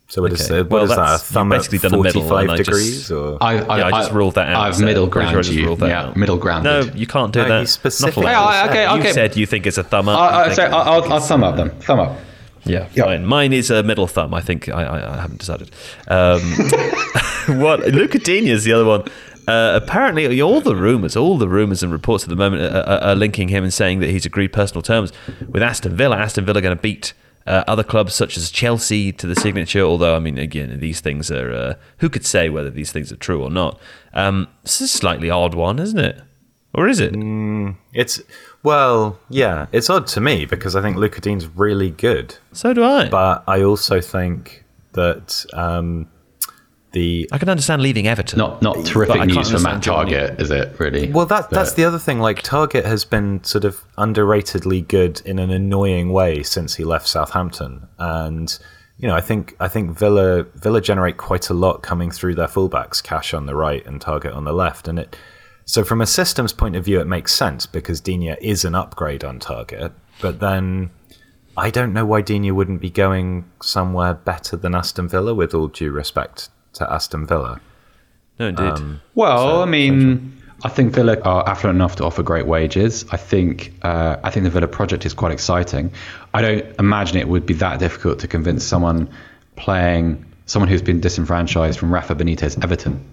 So what is Okay. the, what Well, is that? A that's- you've thumb at basically done a middle, and 45 I just- degrees? or? I, Yeah, I just ruled that out. I've so middle I'm sure ground you. Yeah, out. middle ground. No, you can't do No, that. he specifically Not Yeah, allowed. okay, You said you think it's a thumb up. I, I, I think- so I I'll, think I'll thumb up them. Thumb up. Yeah, Yeah. fine. Mine is a middle thumb. I think I, I, I haven't decided. Um, what Luca Digne is the other one. Uh, apparently, all the rumors, all the rumors and reports at the moment are, are, are linking him and saying that he's agreed personal terms with Aston Villa. Aston Villa going to beat uh, other clubs such as Chelsea to the signature. Although, I mean, again, these things are uh, who could say whether these things are true or not. Um, it's a slightly odd one, isn't it? Or is it? It's well, yeah, it's odd to me because I think Luca Digne's really good, So do I. but I also think that um, the I can understand leaving Everton. Not not terrific news for Matt understand Johnny. Targett, is it? Really? well that that's the other thing. Like Targett has been sort of underratedly good in an annoying way since he left Southampton, and you know I think I think Villa Villa generate quite a lot coming through their fullbacks, Cash on the right and Targett on the left, and it. So from a systems point of view, it makes sense because Digne is an upgrade on Targett, but then. I don't know why Digne wouldn't be going somewhere better than Aston Villa, with all due respect to Aston Villa. No, indeed. Um, Well, I mean, I think Villa are affluent enough to offer great wages. I think uh, I think the Villa project is quite exciting. I don't imagine it would be that difficult to convince someone playing someone who's been disenfranchised from Rafa Benitez Everton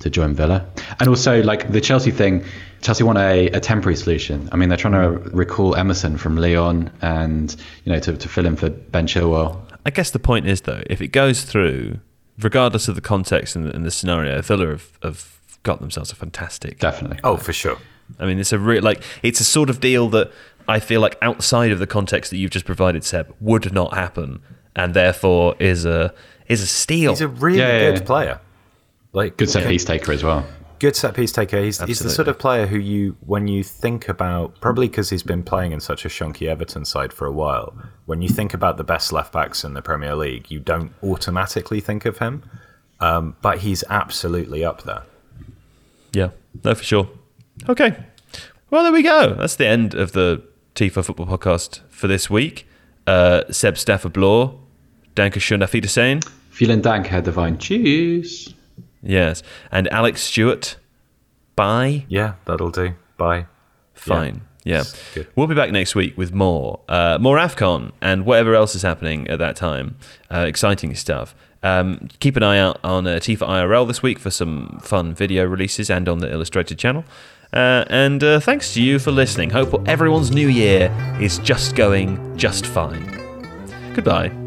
to join Villa. And also, like the Chelsea thing, Chelsea want a, a temporary solution. I mean, they're trying to recall Emerson from Lyon and you know to, to fill in for Ben Chilwell. I guess the point is though, if it goes through, regardless of the context and the, and the scenario, Villa have, have got themselves a fantastic. Definitely. Oh, for sure. I mean, it's a real like it's a sort of deal that I feel like outside of the context that you've just provided, Seb, would not happen, and therefore is a is a steal. He's a really Yeah, yeah, good yeah. player. Like Good set piece taker as well. Good set piece taker. He's, he's the sort of player who you, when you think about, probably because he's been playing in such a shonky Everton side for a while, when you think about the best left backs in the Premier League, you don't automatically think of him. Um, but he's absolutely up there. Yeah, no, for sure. Okay. Well, there we go. That's the end of the Tifo Football Podcast for this week. Uh, Seb Stafford Bloor, Danke schön auf Wiedersehen. Vielen Dank, Herr Devine. Cheers. Yes. And Alex Stewart, bye. Yeah, that'll do. Bye. Fine. Yeah. Good. We'll be back next week with more. Uh, more AFCON and whatever else is happening at that time. Uh, exciting stuff. Um, keep an eye out on uh, Tifo IRL this week for some fun video releases and on the Illustrated channel. Uh, and uh, thanks to you for listening. Hope everyone's new year is just going just fine. Goodbye.